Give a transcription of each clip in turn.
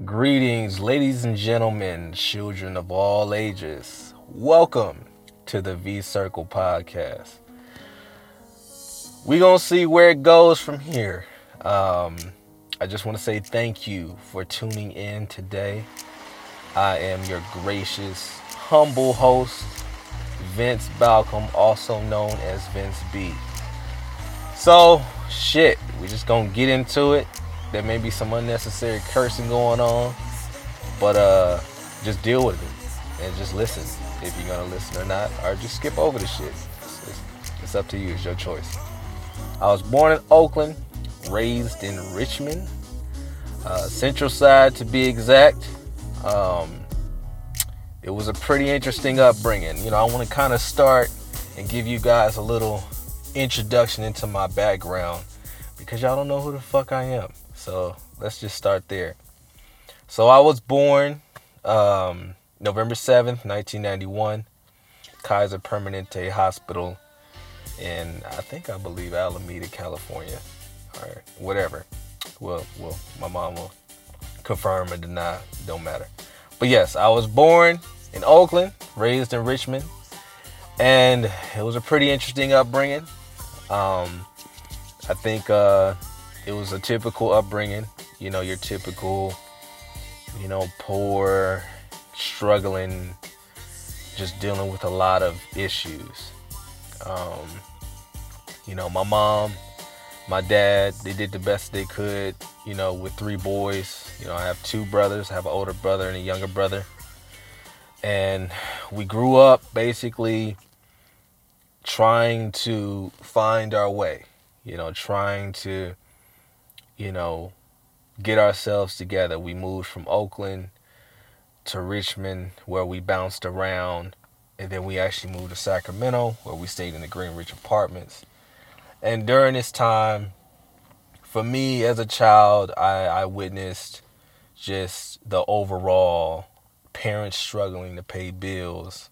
Greetings, ladies and gentlemen, children of all ages. Welcome to the V Circle podcast. We're going to see where it goes from here. Um, I just want to say thank you for tuning in today. I am your gracious, humble host, Vince Balcom, also known as Vince B. So, shit, we're just gonna get into it. There may be some unnecessary cursing going on, but uh, just deal with it and just listen if you're gonna listen or not, or just skip over the shit. It's, it's, it's up to you. It's your choice. I was born in Oakland, raised in Richmond, uh, Central Side to be exact. Um, it was a pretty interesting upbringing. You know, I want to kind of start and give you guys a little introduction into my background because y'all don't know who the fuck I am. So let's just start there. So I was born um, November 7th, 1991, Kaiser Permanente Hospital in, I think I believe Alameda, California, or whatever. Well, well, my mom will confirm or deny, don't matter. But yes, I was born in Oakland, raised in Richmond, and it was a pretty interesting upbringing. Um, I think uh, it was a typical upbringing. You know, your typical, you know, poor, struggling, just dealing with a lot of issues. Um, you know, my mom, my dad, they did the best they could, you know, with three boys. You know, I have two brothers, I have an older brother and a younger brother. And we grew up basically trying to find our way, you know, trying to, you know, get ourselves together. We moved from Oakland to Richmond, where we bounced around, and then we actually moved to Sacramento, where we stayed in the Greenridge Apartments. And during this time, for me as a child, I, I witnessed just the overall parents struggling to pay bills,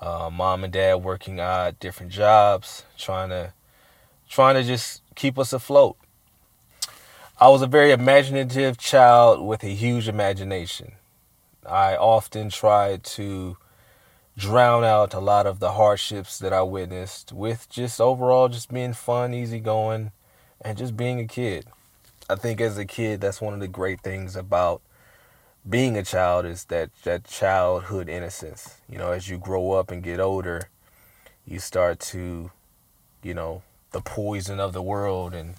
uh, mom and dad working odd different jobs, trying to trying to just keep us afloat. I was a very imaginative child with a huge imagination. I often tried to drown out a lot of the hardships that I witnessed with just overall just being fun, easygoing, and just being a kid. I think as a kid, that's one of the great things about being a child is that that childhood innocence. You know, as you grow up and get older, you start to, you know, the poison of the world and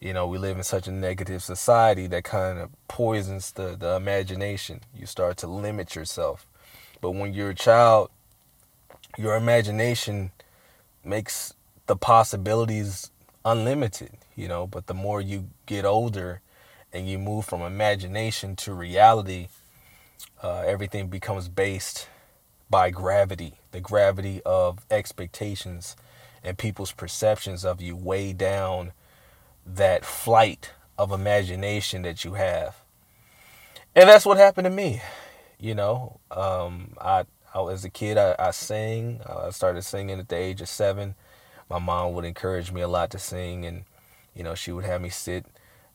you know, we live in such a negative society that kind of poisons the, the imagination. You start to limit yourself. But when you're a child, your imagination makes the possibilities unlimited, you know, but the more you get older and you move from imagination to reality, uh, everything becomes based by gravity, the gravity of expectations and people's perceptions of you way down that flight of imagination that you have. And that's what happened to me. You know, um, I, I, as a kid, I, I sang. I started singing at the age of seven. My mom would encourage me a lot to sing, and you know, she would have me sit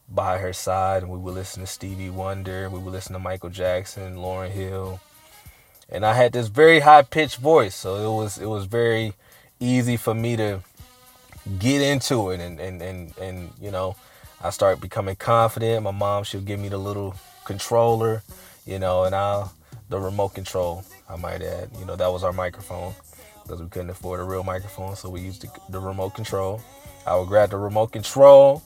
by her side, and we would listen to Stevie Wonder. We would listen to Michael Jackson, Lauryn Hill, and I had this very high pitched voice, so it was it was very easy for me to get into it, and and and and you know, I start becoming confident. My mom she'll give me the little controller, you know, and I'll the remote control. I might add, you know, that was our microphone because we couldn't afford a real microphone, so we used the, the remote control. I would grab the remote control.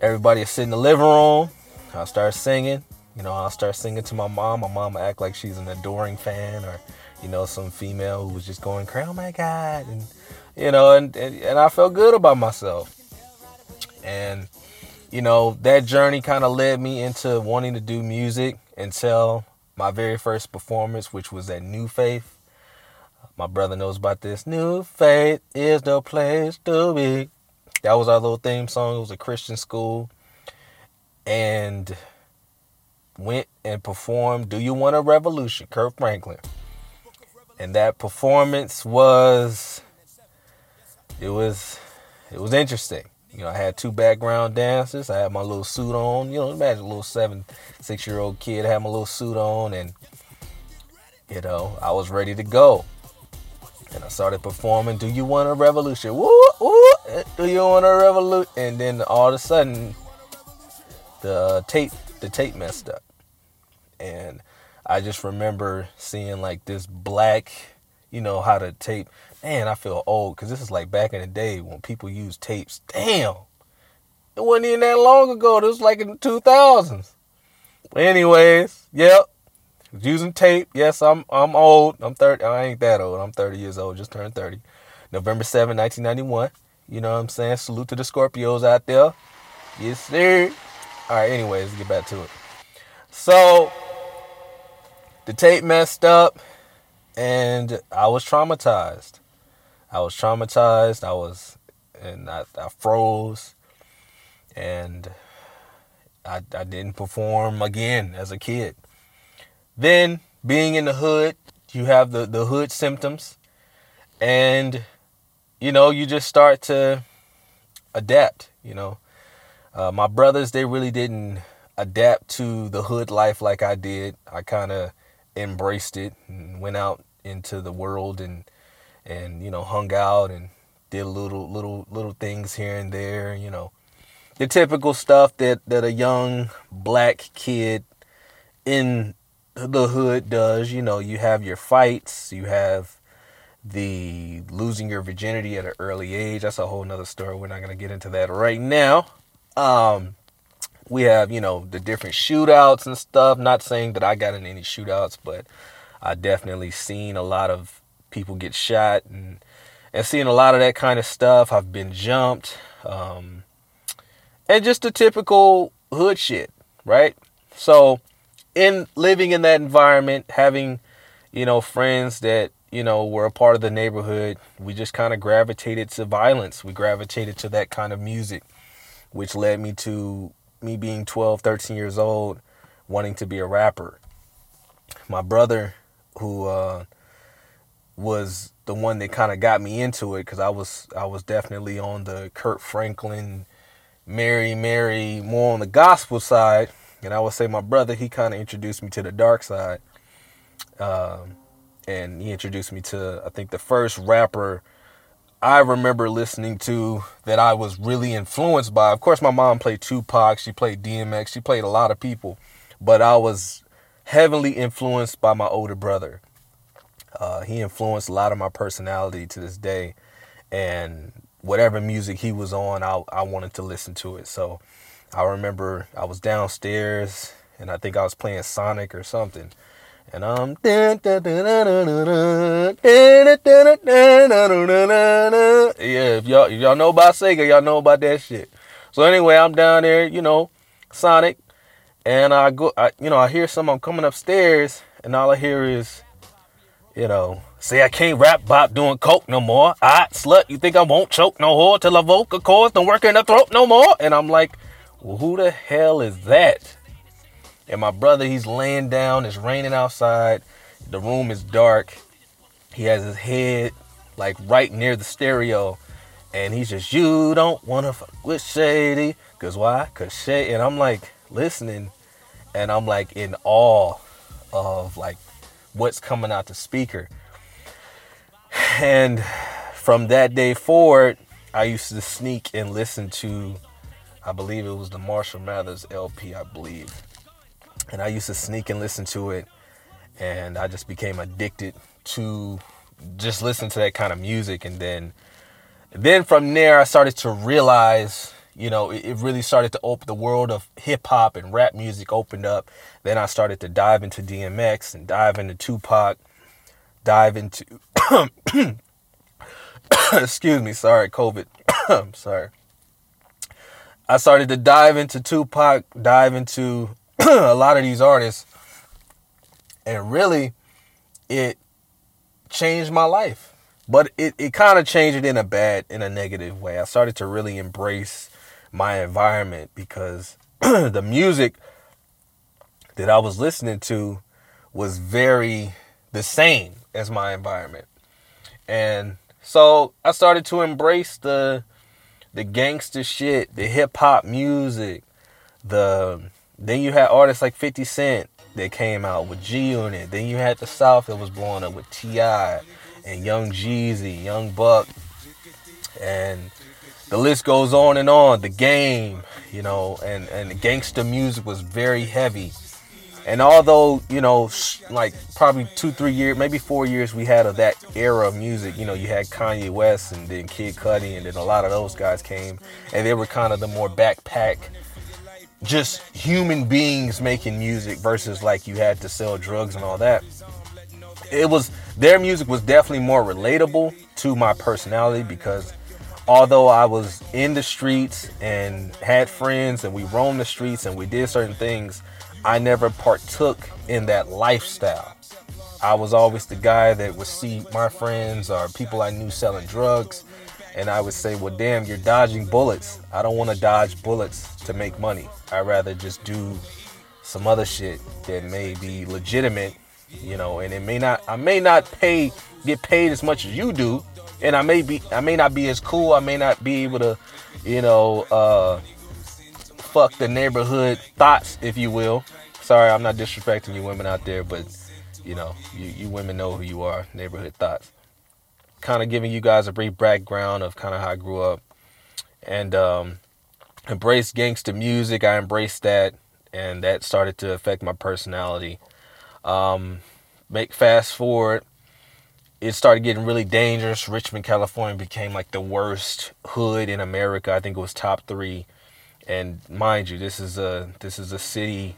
Everybody would sit in the living room. I'll start singing. You know, I'll start singing to my mom. My mom act like she's an adoring fan or, you know, some female who was just going crazy. Oh my God. And, you know, and, and, and I felt good about myself. And, you know, that journey kind of led me into wanting to do music until my very first performance, which was at New Faith. My brother knows about this. New Faith is the place to be. That was our little theme song. It was a Christian school. And went and performed Do You Want a Revolution, Kirk Franklin. And that performance was it was it was interesting. You know, I had two background dancers. I had my little suit on. You know, imagine a little seven, six year old kid had my little suit on, and you know, I was ready to go. And I started performing. Do you want a revolution? Woo, woo. Do you want a revolution? And then all of a sudden, the tape, the tape messed up, and I just remember seeing like this black, you know, how to tape. Man, I feel old because this is like back in the day when people used tapes. Damn, it wasn't even that long ago. This was like in the 2000s. But Anyways, yep, using tape. Yes, I'm I'm old. I'm 30. I ain't that old. I'm 30 years old. Just turned 30. November 7, 1991. You know what I'm saying? Salute to the Scorpios out there. Yes, sir. All right, anyways, get back to it. So, the tape messed up and I was traumatized. I was traumatized. I was, and I, I froze and I, I didn't perform again as a kid. Then, being in the hood, you have the, the hood symptoms, and you know, you just start to adapt. You know, uh, my brothers, they really didn't adapt to the hood life like I did. I kind of embraced it and went out into the world and and you know hung out and did little little little things here and there you know the typical stuff that that a young black kid in the hood does. You know, you have your fights, you have the losing your virginity at an early age. That's a whole nother story. We're not gonna get into that right now. Um, we have, you know, the different shootouts and stuff. Not saying that I got in any shootouts, but I definitely seen a lot of people get shot and and seeing a lot of that kind of stuff. I've been jumped. Um, and just the typical hood shit, right? So in living in that environment, having, you know, friends that, you know, were a part of the neighborhood, we just kind of gravitated to violence. We gravitated to that kind of music, which led me to me being 12, 13 years old, wanting to be a rapper. My brother, who uh, was the one that kind of got me into it, because I was I was definitely on the Kirk Franklin, Mary Mary, more on the gospel side and I would say my brother, he kind of introduced me to the dark side. Um, and he introduced me to, I think, the first rapper I remember listening to that I was really influenced by. Of course, my mom played Tupac, she played DMX, she played a lot of people, but I was heavily influenced by my older brother. Uh, he influenced a lot of my personality to this day, and whatever music he was on, I, I wanted to listen to it. So I remember I was downstairs and I think I was playing Sonic or something. And um yeah, if y'all if y'all know about Sega, y'all know about that shit. So anyway, I'm down there, you know, Sonic, and I go I you know, I hear someone coming upstairs and all I hear is, you know, say I can't rap bop doing coke no more. I slut, you think I won't choke no whore till I vocal cords don't work in the throat no more? And I'm like, well, who the hell is that? And my brother, he's laying down. It's raining outside. The room is dark. He has his head like right near the stereo. And he's just, you don't want to fuck with Shady. Because why? Because Shady. And I'm like listening. And I'm like in awe of like what's coming out the speaker. And from that day forward, I used to sneak and listen to I believe it was the Marshall Mathers LP, I believe. And I used to sneak and listen to it, and I just became addicted to just listen to that kind of music. And then, then from there, I started to realize, you know, it, it really started to open the world of hip hop and rap music opened up. Then I started to dive into DMX and dive into Tupac, dive into, excuse me, sorry, COVID, I'm sorry I started to dive into Tupac, dive into a lot of these artists, and really, it changed my life. But it, it kind of changed it in a bad, in a negative way. I started to really embrace my environment because the music that I was listening to was very the same as my environment. And so I started to embrace the the gangster shit, the hip hop music, the then you had artists like 50 Cent that came out with G Unit. Then you had the South that was blowing up with T.I. and Young Jeezy, Young Buck, and the list goes on and on. The game, you know, and and gangster music was very heavy. And although you know, like probably two, three years, maybe four years, we had of that era of music. You know, you had Kanye West and then Kid Cudi, and then a lot of those guys came, and they were kind of the more backpack just human beings making music versus like you had to sell drugs and all that. It was their music was definitely more relatable to my personality because although I was in the streets and had friends and we roamed the streets and we did certain things, I never partook in that lifestyle. I was always the guy that would see my friends or people I knew selling drugs and I would say, well, damn, you're dodging bullets. I don't want to dodge bullets to make money. I'd rather just do some other shit that may be legitimate, you know, and it may not, I may not pay, get paid as much as you do. And I may be, I may not be as cool. I may not be able to, you know, uh, fuck the neighborhood thoughts, if you will. Sorry, I'm not disrespecting you women out there, but you know, you, you women know who you are, neighborhood thoughts kind of giving you guys a brief background of kind of how I grew up and um, embraced gangster music. I embraced that, and that started to affect my personality. Um, make fast forward, it started getting really dangerous. Richmond, California became like the worst hood in America. I think it was top three. And mind you, this is a this is a city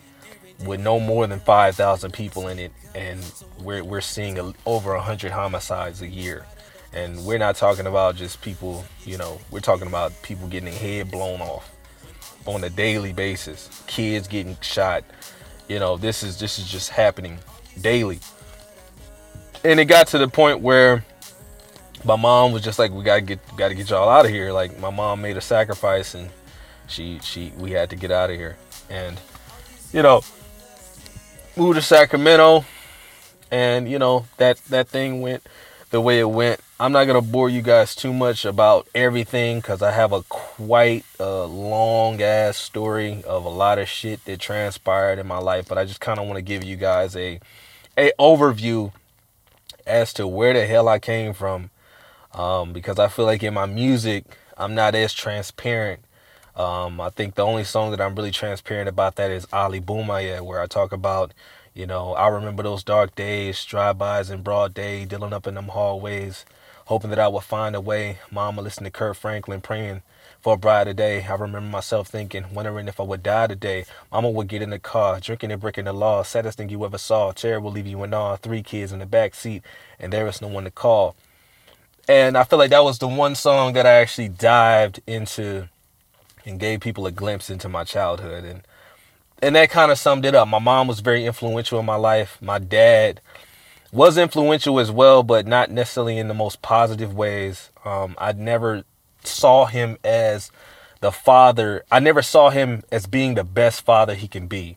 with no more than five thousand people in it, and we're we're seeing a, over hundred homicides a year. And we're not talking about just people, you know, we're talking about people getting their head blown off on a daily basis. Kids getting shot. You know, this is this is just happening daily. And it got to the point where my mom was just like, "We gotta get, gotta get y'all out of here." Like my mom made a sacrifice, and she, she, we had to get out of here. And you know, moved to Sacramento, and you know that that thing went the way it went. I'm not to bore you guys too much about everything because I have a quite a long ass story of a lot of shit that transpired in my life. But I just kind of want to give you guys a, a overview as to where the hell I came from. Um, because I feel like in my music, I'm not as transparent. Um, I think the only song that I'm really transparent about that is Ali Boumaier, where I talk about you know, I remember those dark days, drive-bys in broad day, dealing up in them hallways, hoping that I would find a way. Mama listening to Kirk Franklin, praying for a brighter day. I remember myself thinking, wondering if I would die today. Mama would get in the car, drinking and breaking the law. Saddest thing you ever saw. Chair will leave you in awe. Three kids in the back seat, and there is no one to call. And I feel like that was the one song that I actually dived into and gave people a glimpse into my childhood. And and that kind of summed it up. My mom was very influential in my life. My dad was influential as well, but not necessarily in the most positive ways. Um, I never saw him as the father. I never saw him as being the best father he can be.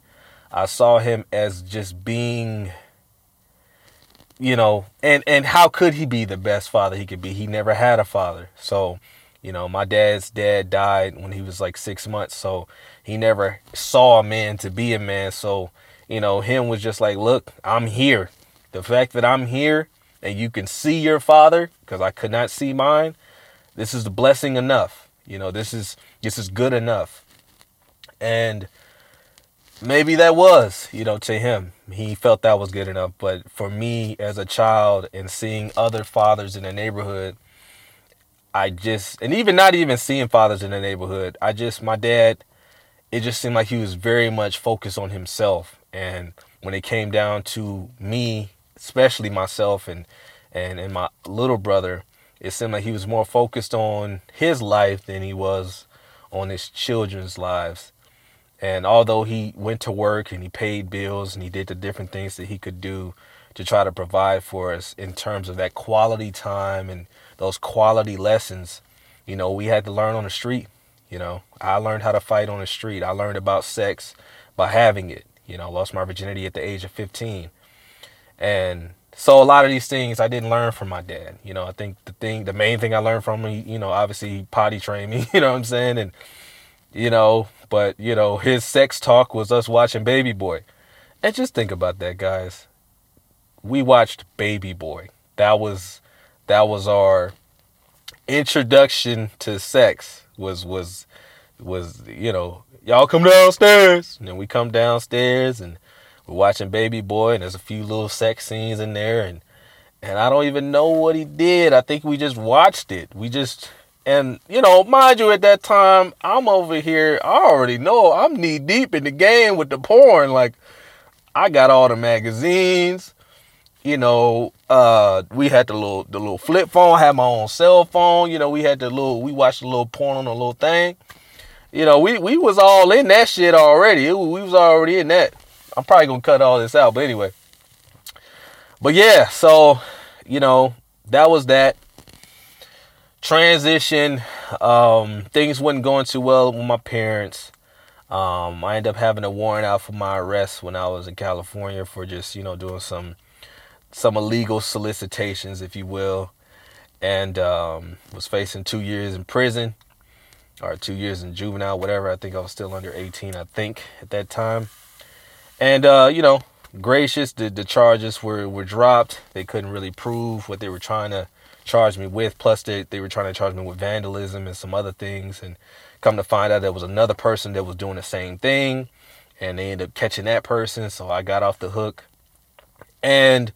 I saw him as just being, you know, and and how could he be the best father he could be? He never had a father, so you know, my dad's dad died when he was like six months, so he never saw a man to be a man. So, you know, him was just like, look, I'm here. The fact that I'm here and you can see your father, because I could not see mine, this is the blessing enough. You know, this is this is good enough. And maybe that was, you know, to him. He felt that was good enough. But for me as a child and seeing other fathers in the neighborhood, I just and even not even seeing fathers in the neighborhood, I just my dad it just seemed like he was very much focused on himself. And when it came down to me, especially myself and and, and my little brother, it seemed like he was more focused on his life than he was on his children's lives. And although he went to work and he paid bills and he did the different things that he could do to try to provide for us in terms of that quality time and those quality lessons, you know, we had to learn on the street. You know, I learned how to fight on the street. I learned about sex by having it. You know, lost my virginity at the age of 15. And so a lot of these things I didn't learn from my dad. You know, I think the thing, the main thing I learned from him, you know, obviously he potty trained me. You know what I'm saying? And you know, but you know, his sex talk was us watching Baby Boy. And just think about that, guys. We watched Baby Boy. That was that was our introduction to sex. Was was was you know, y'all come downstairs. And then we come downstairs and we're watching Baby Boy, and there's a few little sex scenes in there, and and I don't even know what he did. I think we just watched it. We just and you know, mind you, at that time, I'm over here. I already know I'm knee deep in the game with the porn. Like, I got all the magazines. You know, uh, we had the little the little flip phone. Had my own cell phone. You know, we had the little. We watched the little porn on the little thing. You know, we we was all in that shit already. we was already in that. I'm probably gonna cut all this out, but anyway. But yeah, so you know that was that transition. Um, things wasn't going too well with my parents. Um, I ended up having a warrant out for my arrest when I was in California for just you know doing some some illegal solicitations, if you will, and um, was facing two years in prison or two years in juvenile, whatever. I think I was still under 18, I think, at that time. And uh, you know, gracious, the, the charges were, were dropped. They couldn't really prove what they were trying to charge me with. Plus, they, they were trying to charge me with vandalism and some other things. And come to find out, there was another person that was doing the same thing. And they ended up catching that person. So I got off the hook. And,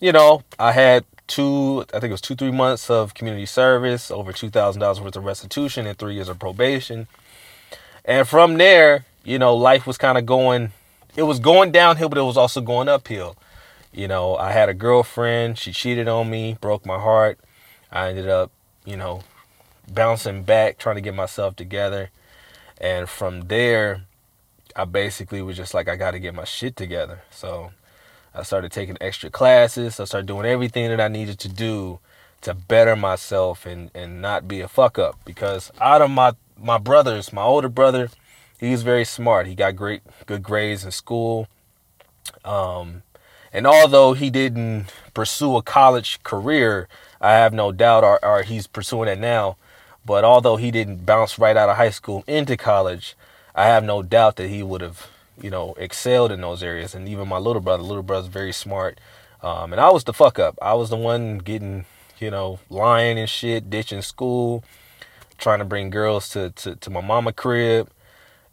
you know, I had two, I think it was two, three months of community service, over $2,000 worth of restitution, and three years of probation. And from there, you know, life was kind of going it was going downhill, but it was also going uphill. You know, I had a girlfriend, she cheated on me, broke my heart. I ended up, you know, bouncing back, trying to get myself together. And from there, I basically was just like, I got to get my shit together. So I started taking extra classes. I started doing everything that I needed to do to better myself and, and not be a fuck up. Because out of my, my brothers, my older brother, he's very smart. He got great good grades in school. Um, and although he didn't pursue a college career, I have no doubt, or, or he's pursuing it now. But although he didn't bounce right out of high school into college, I have no doubt that he would have, you know, excelled in those areas. And even my little brother, little brother's very smart. Um, and I was the fuck up. I was the one getting, you know, lying and shit, ditching school, trying to bring girls to, to, to my mama crib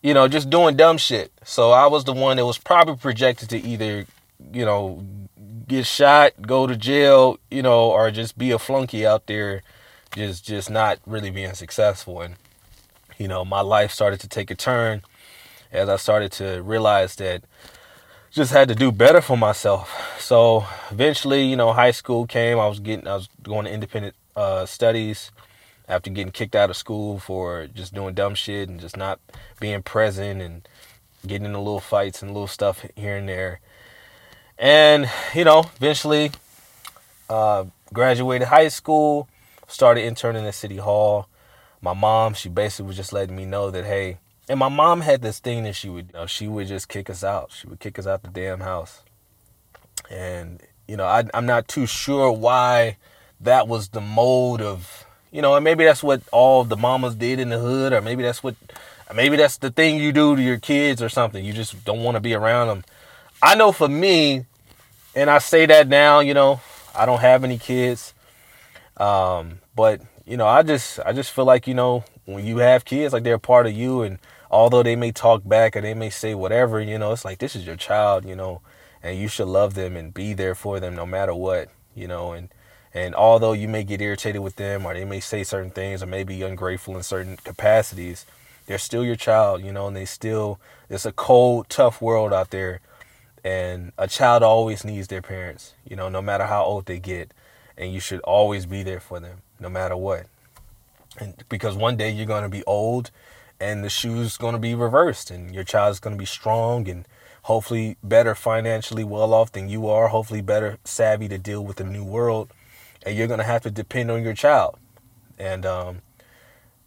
you know, just doing dumb shit. So I was the one that was probably projected to either, you know, get shot, go to jail, you know, or just be a flunky out there, just just not really being successful. And you know, my life started to take a turn as I started to realize that just had to do better for myself. So eventually, you know, high school came. I was getting, I was going to independent uh, studies after getting kicked out of school for just doing dumb shit and just not being present and getting into little fights and little stuff here and there. And, you know, eventually uh, graduated high school, started interning at City Hall. My mom, she basically was just letting me know that, hey, and my mom had this thing that she would, you know, she would just kick us out. She would kick us out the damn house. And, you know, I, I'm not too sure why that was the mode of you know, and maybe that's what all the mamas did in the hood, or maybe that's what, maybe that's the thing you do to your kids or something. You just don't want to be around them. I know for me, and I say that now, you know, I don't have any kids, um, but you know, I just, I just feel like you know, when you have kids, like they're part of you, and although they may talk back or they may say whatever, you know, it's like this is your child, you know, and you should love them and be there for them no matter what, you know, and and although you may get irritated with them or they may say certain things or may be ungrateful in certain capacities, they're still your child, you know, and they still, it's a cold, tough world out there. And a child always needs their parents, you know, no matter how old they get. And you should always be there for them, no matter what. And because one day you're going to be old and the shoe's going to be reversed and your child's going to be strong and hopefully better financially well off than you are, hopefully better savvy to deal with the new world and you're gonna have to depend on your child. And um,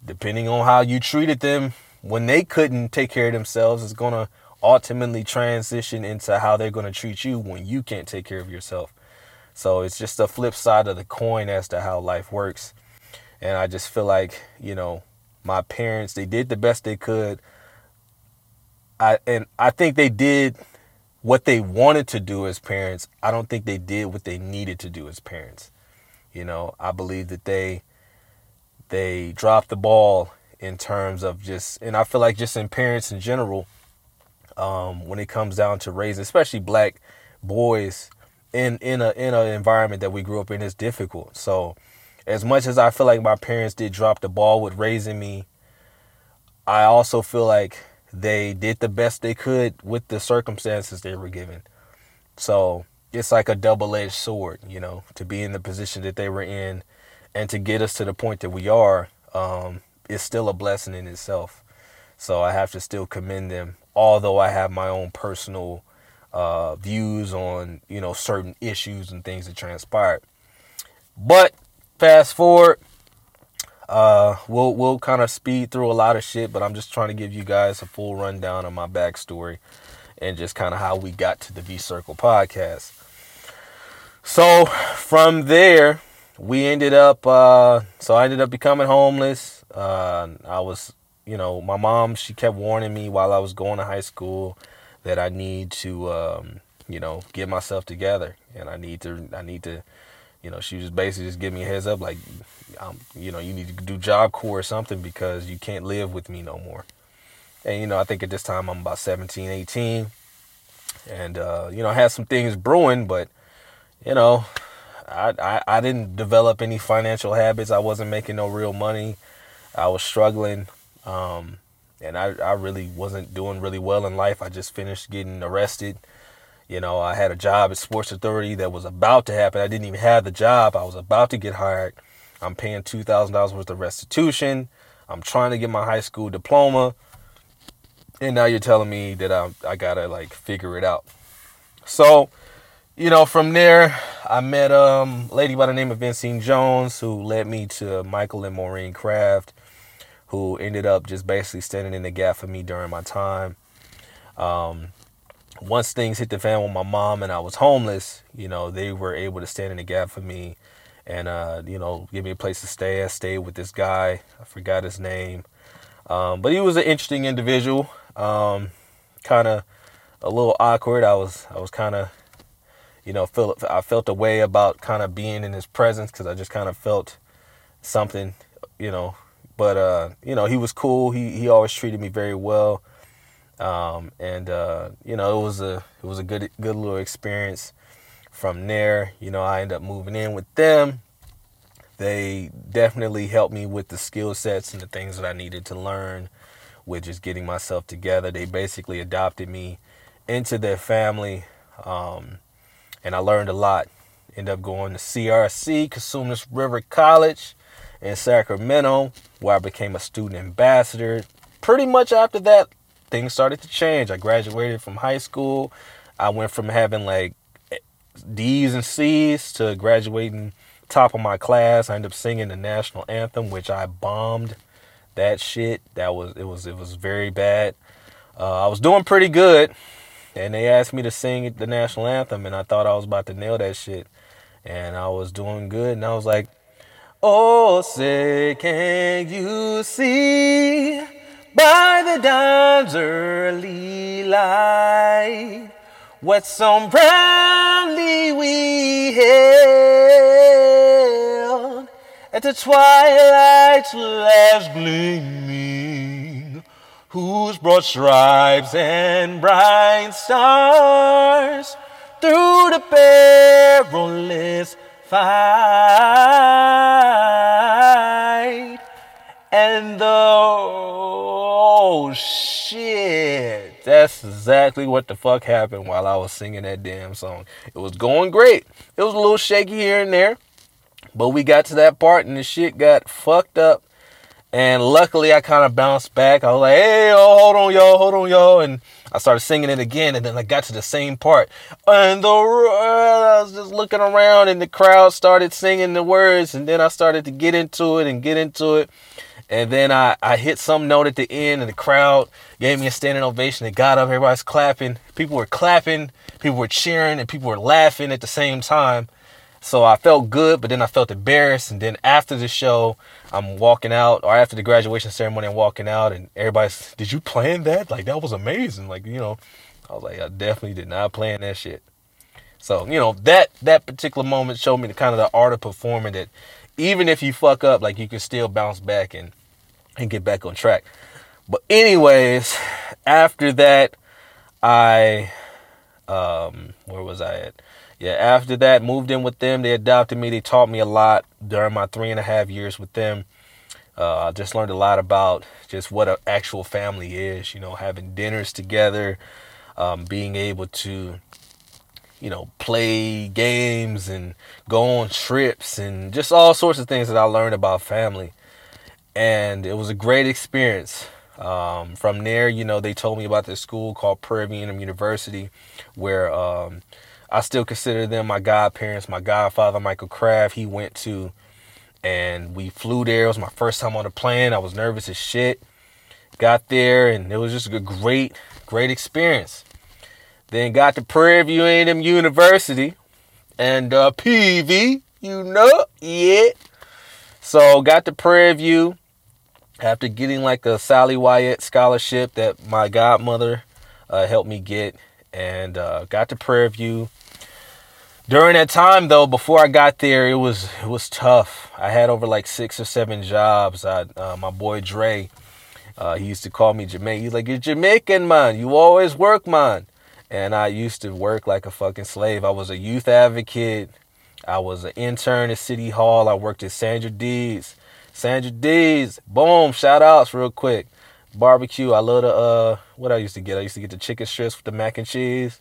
depending on how you treated them when they couldn't take care of themselves, is gonna ultimately transition into how they're gonna treat you when you can't take care of yourself. So it's just the flip side of the coin as to how life works. And I just feel like, you know, my parents, they did the best they could. I and I think they did what they wanted to do as parents. I don't think they did what they needed to do as parents. You know, I believe that they they dropped the ball in terms of just and I feel like just in parents in general, um, when it comes down to raising, especially black boys in in a in an environment that we grew up in is difficult. So as much as I feel like my parents did drop the ball with raising me, I also feel like they did the best they could with the circumstances they were given. So it's like a double edged sword, you know, to be in the position that they were in and to get us to the point that we are um, is still a blessing in itself. So I have to still commend them, although I have my own personal uh, views on you know certain issues and things that transpired. But fast forward, uh, we'll we'll kind of speed through a lot of shit, but I'm just trying to give you guys a full rundown of my backstory and just kind of how we got to the V Circle podcast. So from there, we ended up. Uh, so I ended up becoming homeless. Uh, I was, you know, my mom. She kept warning me while I was going to high school that I need to, um, you know, get myself together, and I need to, I need to, you know, she was basically just giving me a heads up, like, um, you know, you need to do Job Corps or something because you can't live with me no more. And you know, I think at this time I'm about 17, 18, and uh, you know, I had some things brewing, but you know, I, I I didn't develop any financial habits. I wasn't making no real money. I was struggling. Um, and I, I really wasn't doing really well in life. I just finished getting arrested. You know, I had a job at Sports Authority that was about to happen. I didn't even have the job. I was about to get hired. I'm paying $2,000 worth of restitution. I'm trying to get my high school diploma. And now you're telling me that I, I gotta like figure it out. So, you know, from there, I met um, a lady by the name of Vincent Jones who led me to Michael and Maureen Craft who ended up just basically standing in the gap for me during my time. Um, once things hit the fan with my mom and I was homeless, you know, they were able to stand in the gap for me and, uh, you know, give me a place to stay. I stayed with this guy. I forgot his name. Um, but he was an interesting individual. Um, kind of a little awkward. I was, I was kind of, you know, felt, I felt a way about kind of being in his presence because I just kind of felt something, you know, but uh, you know, he was cool. He he always treated me very well. Um, and uh, you know, it was a it was a good good little experience. From there, you know, I ended up moving in with them. They definitely helped me with the skill sets and the things that I needed to learn with just getting myself together. They basically adopted me into their family, um, and I learned a lot. Ended up going to CRC, Cosumnes River College in Sacramento, where I became a student ambassador. Pretty much after that, things started to change. I graduated from high school. I went from having like D's and C's to graduating top of my class. I ended up singing the national anthem, which I bombed that shit. That was it was it was very bad. Uh, I was doing pretty good, and they asked me to sing the national anthem, and I thought I was about to nail that shit, and I was doing good, and I was like, Oh, say, can you see by the dawn's early light what so proudly we hailed at the twilight's last gleaming, whose broad stripes and bright stars through the perilous fight. And the oh shit, that's exactly what the fuck happened while I was singing that damn song. It was going great. It was a little shaky here and there, but we got to that part and the shit got fucked up. And luckily, I kind of bounced back. I was like, "Hey, oh, hold on, y'all, hold on, y'all," and I started singing it again, and then I got to the same part, and the I was just looking around, and the crowd started singing the words, and then I started to get into it and get into it, and then I I hit some note at the end, and the crowd gave me a standing ovation. They got up, everybody's clapping, people were clapping, people were cheering, and people were laughing at the same time, So I felt good, but then I felt embarrassed. And then after the show, I'm walking out, or after the graduation ceremony, I'm walking out, and everybody's, "Did you plan that? Like that was amazing!" Like you know, I was like, I definitely did not plan that shit. So you know that that particular moment showed me the kind of the art of performing that even if you fuck up, like you can still bounce back and and get back on track. But anyways, after that, I um where was I at? Yeah, after that, moved in with them. They adopted me. They taught me a lot during my three and a half years with them. Uh, I just learned a lot about just what an actual family is. You know, having dinners together, um, being able to, you know, play games and go on trips and just all sorts of things that I learned about family. And it was a great experience. Um, from there, you know, they told me about this school called Prairie University, where um, I still consider them my godparents. My godfather, Michael Kraft, he went to, and we flew there. It was my first time on a plane. I was nervous as shit. Got there, and it was just a great, great experience. Then got to Prairie View A&M University, and uh, PV, you know, yeah. So got to Prairie View after getting like a Sally Wyatt scholarship that my godmother uh, helped me get, and uh, got to Prairie View. During that time, though, before I got there, it was it was tough. I had over like six or seven jobs. I, uh, my boy Dre, uh, he used to call me Jamaican. He's like, "You're Jamaican, man. You always work, man." And I used to work like a fucking slave. I was a youth advocate. I was an intern at City Hall. I worked at Sandra Dee's. Sandra Dee's. Boom. Shout outs real quick. Barbecue. I love the uh what I used to get. I used to get the chicken strips with the mac and cheese.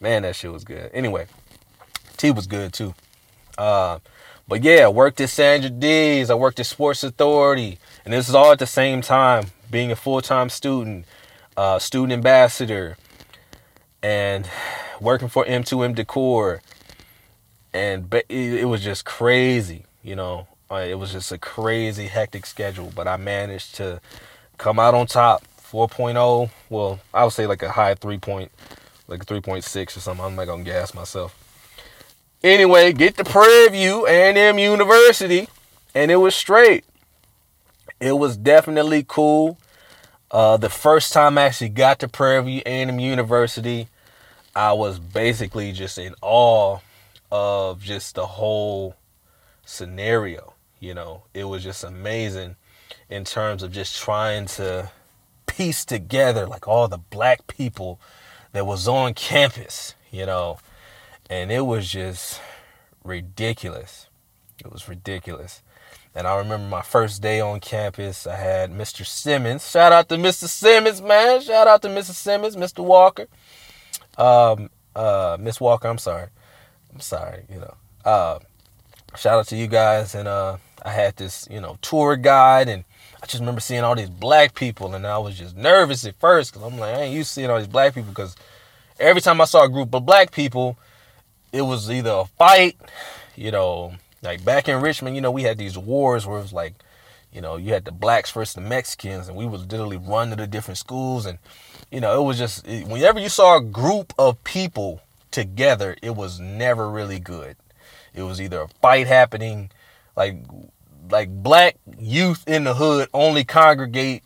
Man, that shit was good. Anyway, tea was good too. Uh, but yeah, worked at Sandra Dee's. I worked at Sports Authority, and this is all at the same time. Being a full time student, uh, student ambassador, and working for M2M Decor, and it was just crazy. You know, uh, it was just a crazy hectic schedule, but I managed to come out on top. 4.0. Well, I would say like a high 3 point, like a 3.6 or something. I'm not gonna gas myself. Anyway, get to Prairie View A&M University, and it was straight. It was definitely cool. Uh, the first time I actually got to Prairie View A&M University, I was basically just in awe of just the whole scenario. You know, it was just amazing in terms of just trying to piece together like all the black people that was on campus, you know, and it was just ridiculous. It was ridiculous. And I remember my first day on campus, I had Mr. Simmons. Shout out to Mr. Simmons, man. Shout out to Mr. Simmons, Mr. Walker. Um, uh, Miss Walker, I'm sorry. I'm sorry, you know. Uh, shout out to you guys. And uh, I had this, you know, tour guide. And I just remember seeing all these black people. And I was just nervous at first because I'm like, I ain't used to seeing all these black people because every time I saw a group of black people, it was either a fight, you know, like back in Richmond, you know, we had these wars where it was like, you know, you had the blacks versus the Mexicans, and we would literally run to the different schools, and you know, it was just whenever you saw a group of people together, it was never really good. It was either a fight happening, like like black youth in the hood only congregate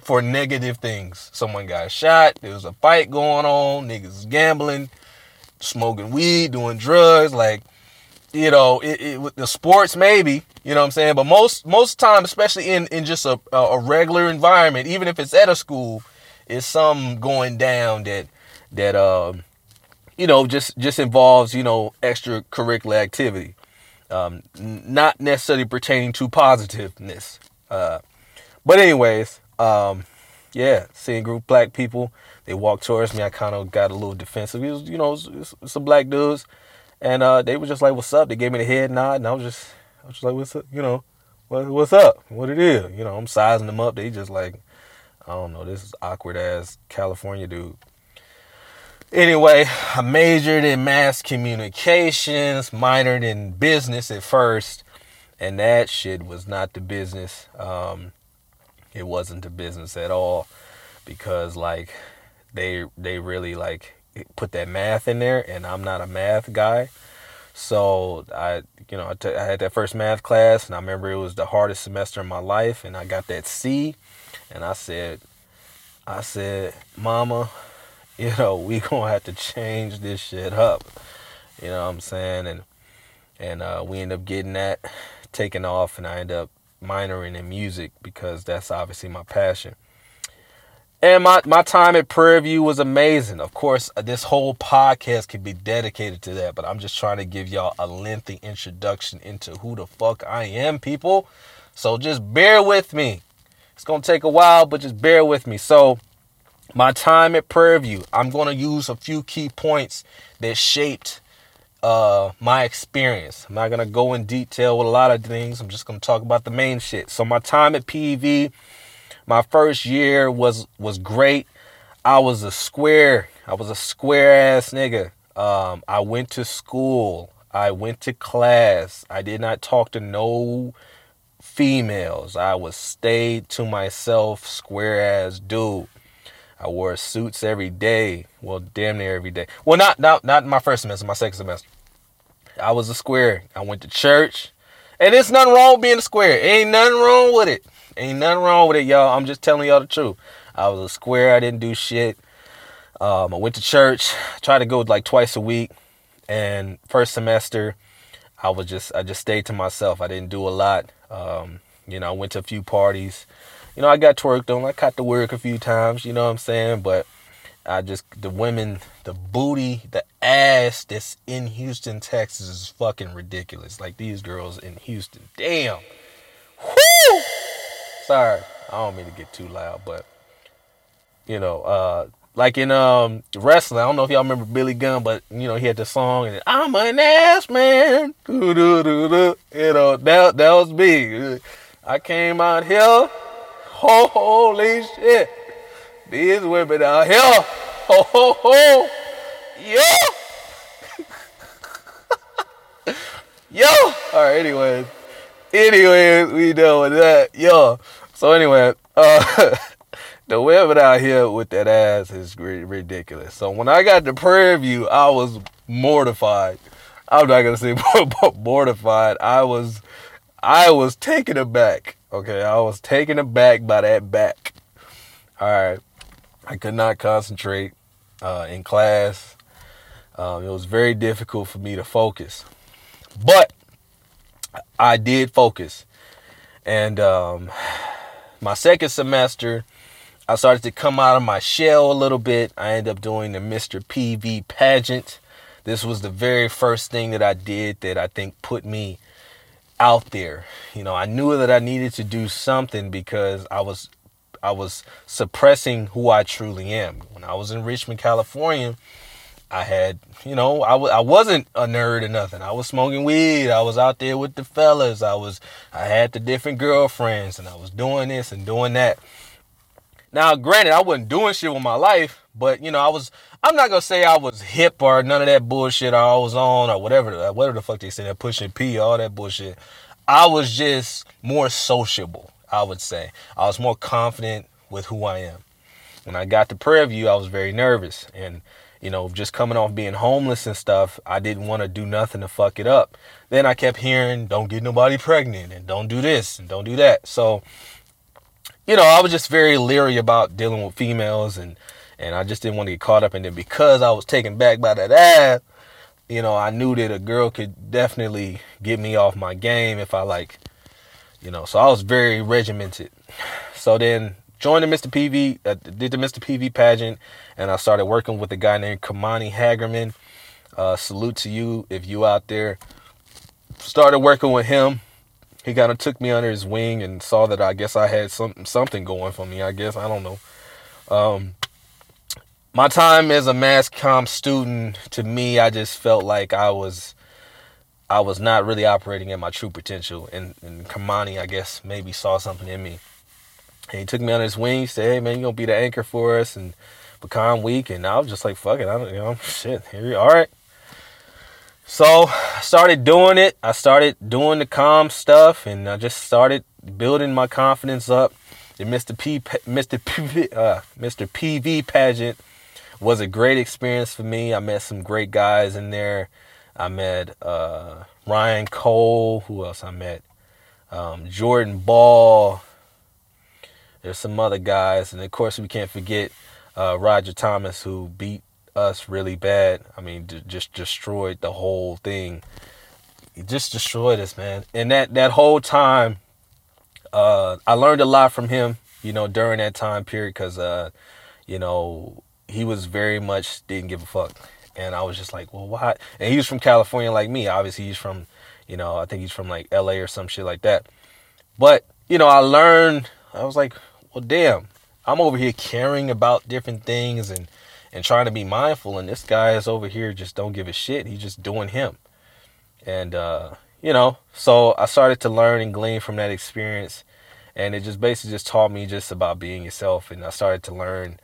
for negative things. Someone got shot, there was a fight going on, niggas gambling, smoking weed, doing drugs, like you know, it, it, the sports maybe, you know what I'm saying, but most most time, especially in in just a a regular environment, even if it's at a school, is some going down that that um you know just just involves you know extracurricular activity, um, not necessarily pertaining to positiveness. Uh, but anyways, um, yeah, seeing group black people they walked towards me. I kind of got a little defensive. It was, you know, some black dudes, and uh, they were just like, "What's up?" They gave me the head nod, and I was just, I was just like, "What's up?" You know, what, what's up? What it is? You know, I'm sizing them up. They just like, I don't know, this is awkward ass California dude. Anyway, I majored in mass communications, minored in business at first, and that shit was not the business. Um, it wasn't the business at all because like they they really like put that math in there and I'm not a math guy. So I, you know, I, t- I had that first math class, and I remember it was the hardest semester of my life, and I got that C, and I said, I said, Mama, you know, we gonna have to change this shit up. You know what I'm saying? And and uh, we end up getting that taken off, and I end up minoring in music because that's obviously my passion. And my, my time at Prairie View was amazing. Of course, uh, this whole podcast could be dedicated to that, but I'm just trying to give y'all a lengthy introduction into who the fuck I am, people. So just bear with me. It's going to take a while, but just bear with me. So, my time at Prairie View, I'm going to use a few key points that shaped uh, my experience. I'm not going to go in detail with a lot of things. I'm just going to talk about the main shit. So, my time at PV my first year was was great. I was a square. I was a square ass nigga. Um, I went to school. I went to class. I did not talk to no females. I was stayed to myself, square ass dude. I wore suits every day. Well, damn near every day. Well, not not not my first semester, my second semester. I was a square. I went to church. And it's nothing wrong with being a square. Ain't nothing wrong with it. Ain't nothing wrong with it, y'all. I'm just telling y'all the truth. I was a square. I didn't do shit. Um, I went to church. Tried to go like twice a week. And first semester, I was just I just stayed to myself. I didn't do a lot. Um, you know, I went to a few parties. You know, I got twerked on. I caught the work a few times. You know what I'm saying? But I just the women, the booty, the ass that's in Houston, Texas is fucking ridiculous. Like these girls in Houston, damn. Whoo! Sorry, I don't mean to get too loud, but you know, uh, like in um wrestling, I don't know if y'all remember Billy Gunn, but you know he had the song and I'm an ass man. You know that that was me. I came out here, holy shit, these women out here, ho ho ho, yo, yo. All right, anyways. Anyways, we done with that. Yo. So anyway, uh the women out here with that ass is ridiculous. So when I got the Prairie View, I was mortified. I'm not gonna say mortified. I was I was taken aback. Okay, I was taken aback by that back. Alright. I could not concentrate uh, in class. Um, it was very difficult for me to focus. But I did focus. And um, my second semester, I started to come out of my shell a little bit. I ended up doing the Mr. PV pageant. This was the very first thing that I did that I think put me out there. You know, I knew that I needed to do something because I was I was suppressing who I truly am. When I was in Richmond, California, I had, you know, I w- I wasn't a nerd or nothing. I was smoking weed. I was out there with the fellas. I was, I had the different girlfriends and I was doing this and doing that. Now, granted, I wasn't doing shit with my life, but you know, I was, I'm not gonna say I was hip or none of that bullshit I was on or whatever, uh, whatever the fuck they say, that pushing P, all that bullshit. I was just more sociable, I would say. I was more confident with who I am. When I got to Prairie View, I was very nervous and you know, just coming off being homeless and stuff, I didn't want to do nothing to fuck it up. Then I kept hearing, don't get nobody pregnant and don't do this and don't do that. So, you know, I was just very leery about dealing with females and, and I just didn't want to get caught up in it because I was taken back by that ass. You know, I knew that a girl could definitely get me off my game if I like, you know, so I was very regimented. So then joined the Mr. PV, uh, did the Mr. PV pageant, and I started working with a guy named Kamani Hagerman. Uh, salute to you if you out there. Started working with him. He kind of took me under his wing and saw that I guess I had some something going for me. I guess I don't know. Um, my time as a mass comm student, to me, I just felt like I was. I was not really operating at my true potential, and, and Kamani, I guess, maybe saw something in me and he took me on his wing. He said, "Hey man, you gonna be the anchor for us and Pecan Week." And I was just like, "Fuck it, I don't, you know, shit. Here, we, all right." So I started doing it. I started doing the comm stuff, and I just started building my confidence up. The Mr. P, Mr. PV, uh, Mr. PV pageant was a great experience for me. I met some great guys in there. I met uh, Ryan Cole. Who else I met? Um, Jordan Ball. There's some other guys, and of course we can't forget uh, Roger Thomas, who beat us really bad. I mean, d- just destroyed the whole thing. He just destroyed us, man. And that that whole time, uh, I learned a lot from him. You know, during that time period, because uh, you know he was very much didn't give a fuck, and I was just like, well, why? And he was from California, like me. Obviously, he's from, you know, I think he's from like L.A. or some shit like that. But you know, I learned. I was like, well, damn, I'm over here caring about different things and and trying to be mindful, and this guy is over here just don't give a shit. He's just doing him, and uh, you know, so I started to learn and glean from that experience, and it just basically just taught me just about being yourself, and I started to learn,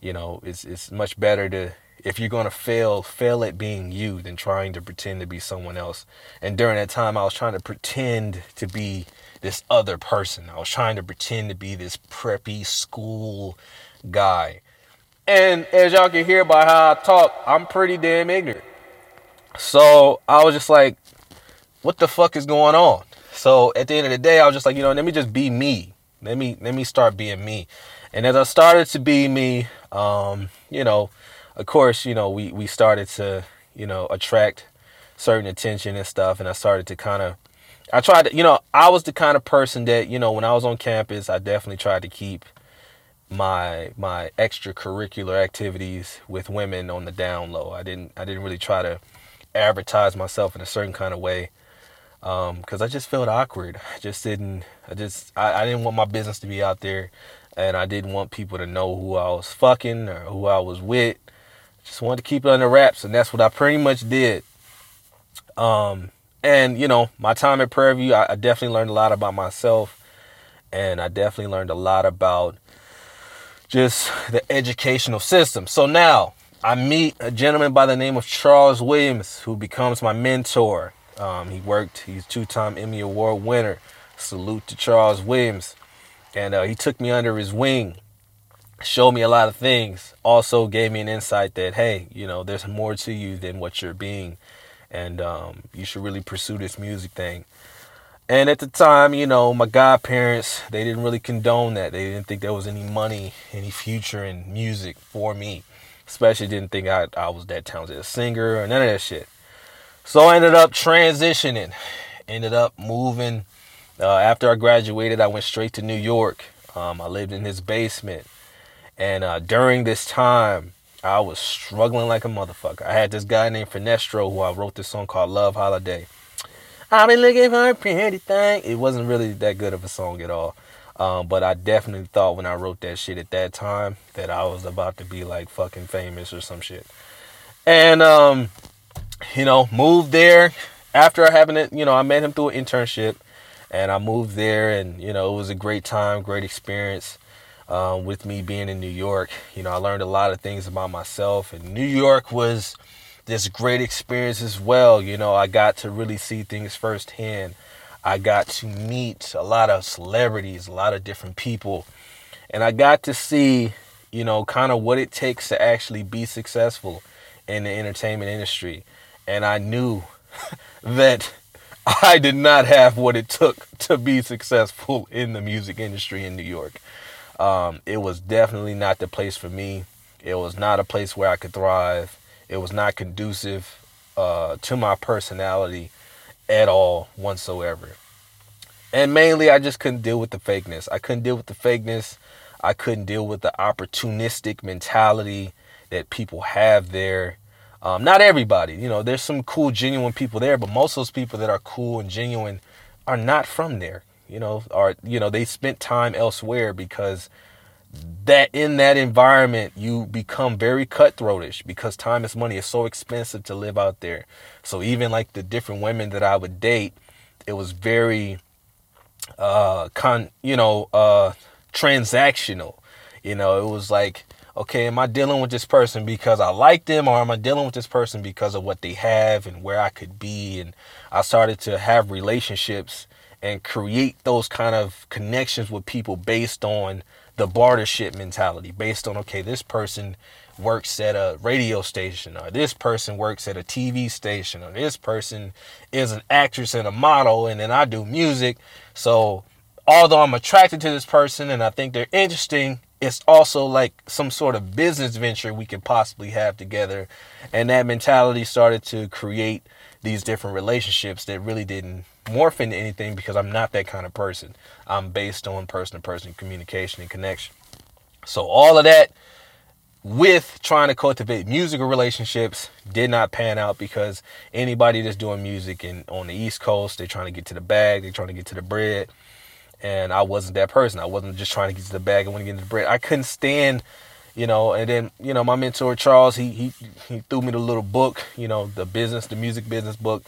you know, it's it's much better to if you're gonna fail, fail at being you than trying to pretend to be someone else. And during that time, I was trying to pretend to be this other person. I was trying to pretend to be this preppy school guy. And as y'all can hear by how I talk, I'm pretty damn ignorant. So I was just like, what the fuck is going on? So at the end of the day, I was just like, you know, let me just be me. Let me let me start being me. And as I started to be me, um, you know, of course, you know, we we started to, you know, attract certain attention and stuff and I started to kind of I tried to, you know, I was the kind of person that, you know, when I was on campus, I definitely tried to keep my my extracurricular activities with women on the down low. I didn't I didn't really try to advertise myself in a certain kind of way because um, I just felt awkward. I just didn't. I just I, I didn't want my business to be out there, and I didn't want people to know who I was fucking or who I was with. Just wanted to keep it under wraps, and that's what I pretty much did. Um, and you know, my time at Prairie View, I, I definitely learned a lot about myself, and I definitely learned a lot about just the educational system. So now I meet a gentleman by the name of Charles Williams, who becomes my mentor. Um, he worked, he's two-time Emmy Award winner. Salute to Charles Williams. And uh, he took me under his wing, showed me a lot of things, also gave me an insight that, hey, you know, there's more to you than what you're being and um, you should really pursue this music thing. And at the time, you know, my godparents, they didn't really condone that. They didn't think there was any money, any future in music for me. Especially didn't think I, I was that talented a singer or none of that shit. So I ended up transitioning, ended up moving. Uh, after I graduated, I went straight to New York. Um, I lived in his basement. And uh, during this time, I was struggling like a motherfucker. I had this guy named Finestro who I wrote this song called Love Holiday. I've been looking for a pretty thing. It wasn't really that good of a song at all. Um, but I definitely thought when I wrote that shit at that time that I was about to be like fucking famous or some shit. And, um, you know, moved there after having it, you know, I met him through an internship and I moved there and, you know, it was a great time, great experience um, with me being in New York. You know, I learned a lot of things about myself, and New York was this great experience as well. You know, I got to really see things firsthand. I got to meet a lot of celebrities, a lot of different people, and I got to see, you know, kind of what it takes to actually be successful in the entertainment industry. And I knew that I did not have what it took to be successful in the music industry in New York. Um, it was definitely not the place for me. It was not a place where I could thrive. It was not conducive uh, to my personality at all whatsoever. And mainly, I just couldn't deal with the fakeness. I couldn't deal with the fakeness. I couldn't deal with the opportunistic mentality that people have there. Um, not everybody, you know, there's some cool, genuine people there, but most of those people that are cool and genuine are not from there you know, or you know, they spent time elsewhere because that in that environment you become very cutthroatish because time is money. It's so expensive to live out there. So even like the different women that I would date, it was very uh con you know uh transactional. You know, it was like okay, am I dealing with this person because I like them or am I dealing with this person because of what they have and where I could be? And I started to have relationships and create those kind of connections with people based on the bartership mentality, based on, okay, this person works at a radio station, or this person works at a TV station, or this person is an actress and a model, and then I do music. So, although I'm attracted to this person and I think they're interesting, it's also like some sort of business venture we could possibly have together. And that mentality started to create these different relationships that really didn't morph into anything because I'm not that kind of person. I'm based on person to person communication and connection. So all of that with trying to cultivate musical relationships did not pan out because anybody that's doing music and on the East Coast, they're trying to get to the bag, they're trying to get to the bread. And I wasn't that person. I wasn't just trying to get to the bag and want to get to the bread. I couldn't stand, you know, and then, you know, my mentor Charles, he he he threw me the little book, you know, the business, the music business book.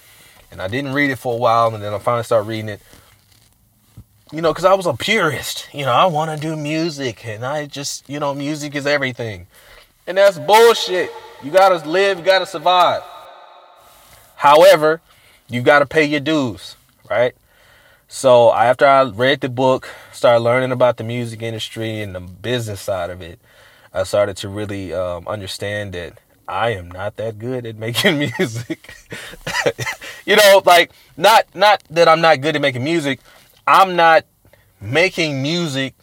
And I didn't read it for a while and then I finally started reading it you know, because I was a purist. You know, I want to do music, and I just, you know, music is everything. And that's bullshit. You got to live, you got to survive. However, you got to pay your dues, right? So after I read the book, started learning about the music industry and the business side of it, I started to really um, understand that I am not that good at making music. you know, like not not that I'm not good at making music, I'm not making music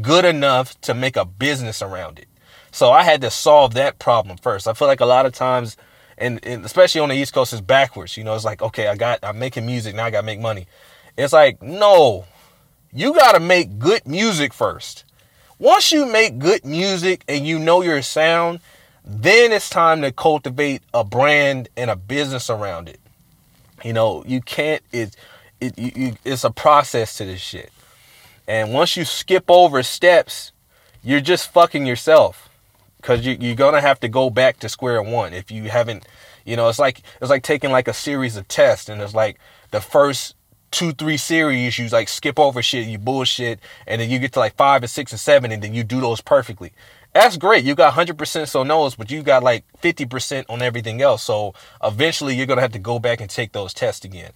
good enough to make a business around it. So I had to solve that problem first. I feel like a lot of times, and, and, especially on the East Coast, is backwards. You know, it's like, okay, I got, I'm making music now. I got to make money. It's like, no, you got to make good music first. Once you make good music and you know your sound, then it's time to cultivate a brand and a business around it. You know, you can't. It it, you, it's a process to this shit. And once you skip over steps, you're just fucking yourself. Cause you, you're gonna have to go back to square one if you haven't, you know. It's like it's like taking like a series of tests, and it's like the first two, three series, you like skip over shit, you bullshit, and then you get to like five and six and seven, and then you do those perfectly. That's great. You got 100% so knows, but you got like 50% on everything else. So eventually you're going to have to go back and take those tests again.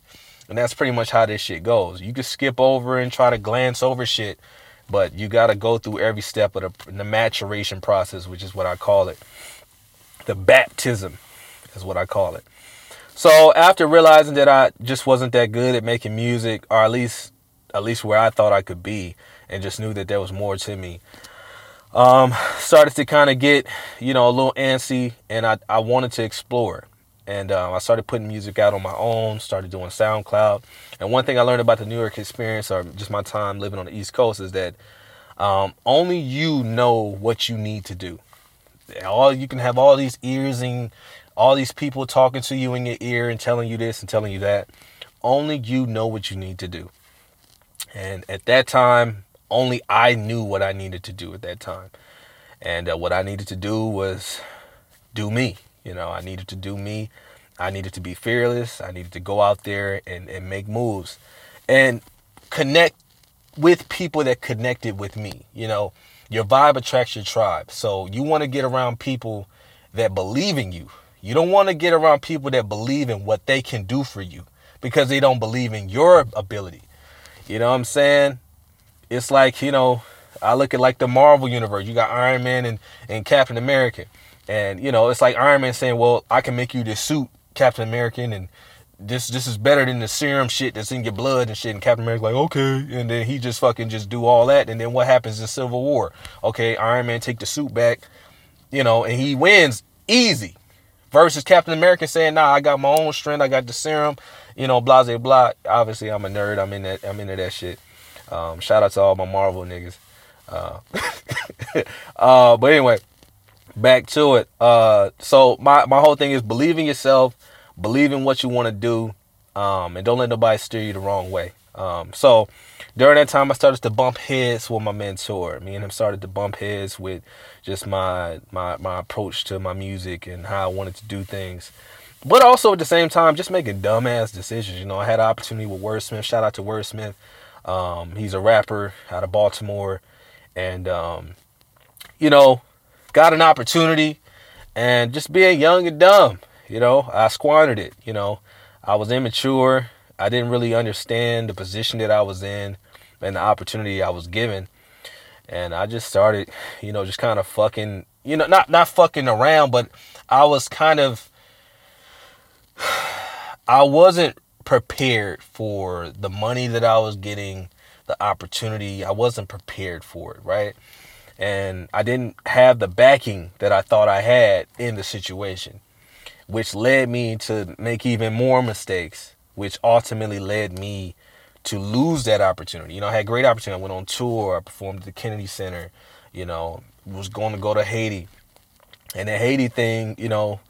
And that's pretty much how this shit goes. You can skip over and try to glance over shit, but you got to go through every step of the, the maturation process, which is what I call it. The baptism is what I call it. So after realizing that I just wasn't that good at making music, or at least at least where I thought I could be, and just knew that there was more to me, um, started to kind of get, you know, a little antsy, and I, I wanted to explore and um, I started putting music out on my own. Started doing SoundCloud. And one thing I learned about the New York experience, or just my time living on the East Coast, is that um, only you know what you need to do. All you can have all these ears and all these people talking to you in your ear and telling you this and telling you that. Only you know what you need to do. And at that time, only I knew what I needed to do at that time. And uh, what I needed to do was do me you know, I needed to do me. I needed to be fearless. I needed to go out there and, and make moves and connect with people that connected with me. You know, your vibe attracts your tribe. So you want to get around people that believe in you. You don't want to get around people that believe in what they can do for you because they don't believe in your ability. You know what I'm saying? It's like, you know, I look at like the Marvel universe. You got Iron Man and, and Captain America. And you know, it's like Iron Man saying, "Well, I can make you this suit, Captain American, and this this is better than the serum shit that's in your blood and shit." And Captain America's like, "Okay," and then he just fucking just do all that, and then what happens in Civil War? Okay, Iron Man take the suit back, you know, and he wins easy. Versus Captain America saying, "Nah, I got my own strength. I got the serum." You know, blah blah blah. Obviously, I'm a nerd. I'm in that. I'm into that shit. Um, shout out to all my Marvel niggas. Uh, uh, but anyway, back to it. Uh, so my my whole thing is believe in yourself, believe in what you want to do, um, and don't let nobody steer you the wrong way. Um, so during that time, I started to bump heads with my mentor. Me and him started to bump heads with just my my my approach to my music and how I wanted to do things. But also at the same time, just making dumbass decisions. You know, I had an opportunity with Wordsmith. Shout out to Wordsmith. Um, he's a rapper out of Baltimore, and um, you know, got an opportunity and just being young and dumb, you know, I squandered it, you know. I was immature. I didn't really understand the position that I was in and the opportunity I was given. And I just started, you know, just kind of fucking, you know, not not fucking around, but I was kind of I wasn't prepared for the money that I was getting, the opportunity. I wasn't prepared for it, right? And I didn't have the backing that I thought I had in the situation, which led me to make even more mistakes, which ultimately led me to lose that opportunity. You know, I had great opportunity. I went on tour, I performed at the Kennedy Center, you know, was going to go to Haiti. And the Haiti thing, you know,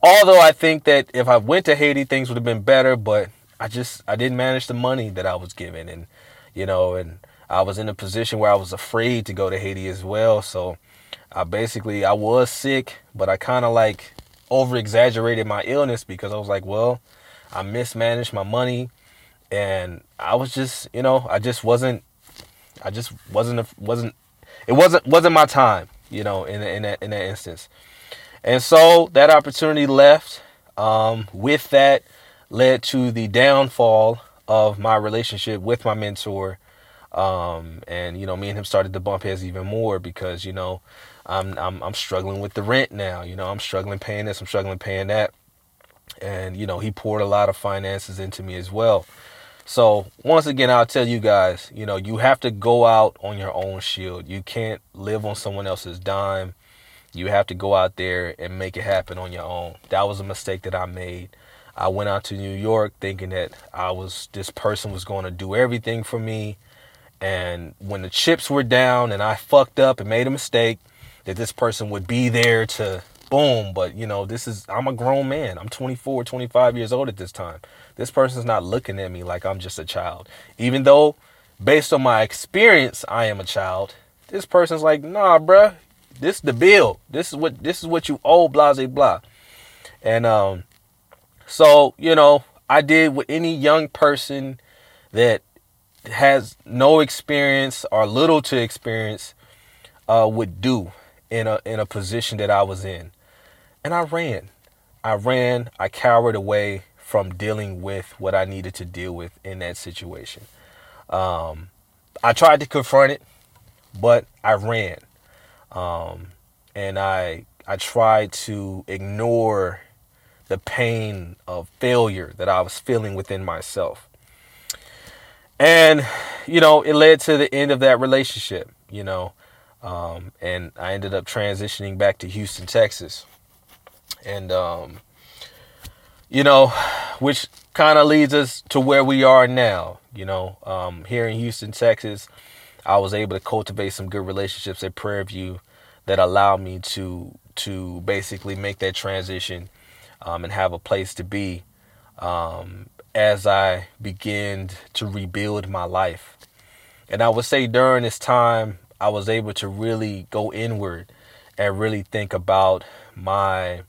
although I think that if I went to Haiti, things would have been better, but I just I didn't manage the money that I was given, and you know, and I was in a position where I was afraid to go to Haiti as well. So I basically I was sick, but I kind of like over exaggerated my illness because I was like, well, I mismanaged my money, and I was just you know I just wasn't I just wasn't wasn't it wasn't wasn't my time you know in in that in that instance. And so that opportunity left. Um, with that led to the downfall of my relationship with my mentor. Um, and you know, me and him started to bump heads even more because you know, I'm I'm I'm struggling with the rent now. You know, I'm struggling paying this, I'm struggling paying that, and you know, he poured a lot of finances into me as well. So once again, I'll tell you guys, you know, you have to go out on your own shield. You can't live on someone else's dime. You have to go out there and make it happen on your own. That was a mistake that I made. I went out to New York thinking that I was this person was going to do everything for me. And when the chips were down and I fucked up and made a mistake, that this person would be there to boom. But you know, this is I'm a grown man. I'm 24, 25 years old at this time. This person's not looking at me like I'm just a child. Even though based on my experience I am a child, this person's like, nah, bruh, this is the bill. This is what this is what you owe, blah blah blah. And um, so you know, I did what any young person that has no experience or little to experience uh, would do in a in a position that I was in. And I ran. I ran, I cowered away from dealing with what I needed to deal with in that situation. Um, I tried to confront it, but I ran um, and I I tried to ignore the pain of failure that I was feeling within myself. And you know, it led to the end of that relationship. You know, um, and I ended up transitioning back to Houston, Texas, and um, you know, which kind of leads us to where we are now. You know, um, here in Houston, Texas, I was able to cultivate some good relationships at Prairie View that allowed me to to basically make that transition um, and have a place to be um, as I began to rebuild my life. And I would say during this time, I was able to really go inward and really think about my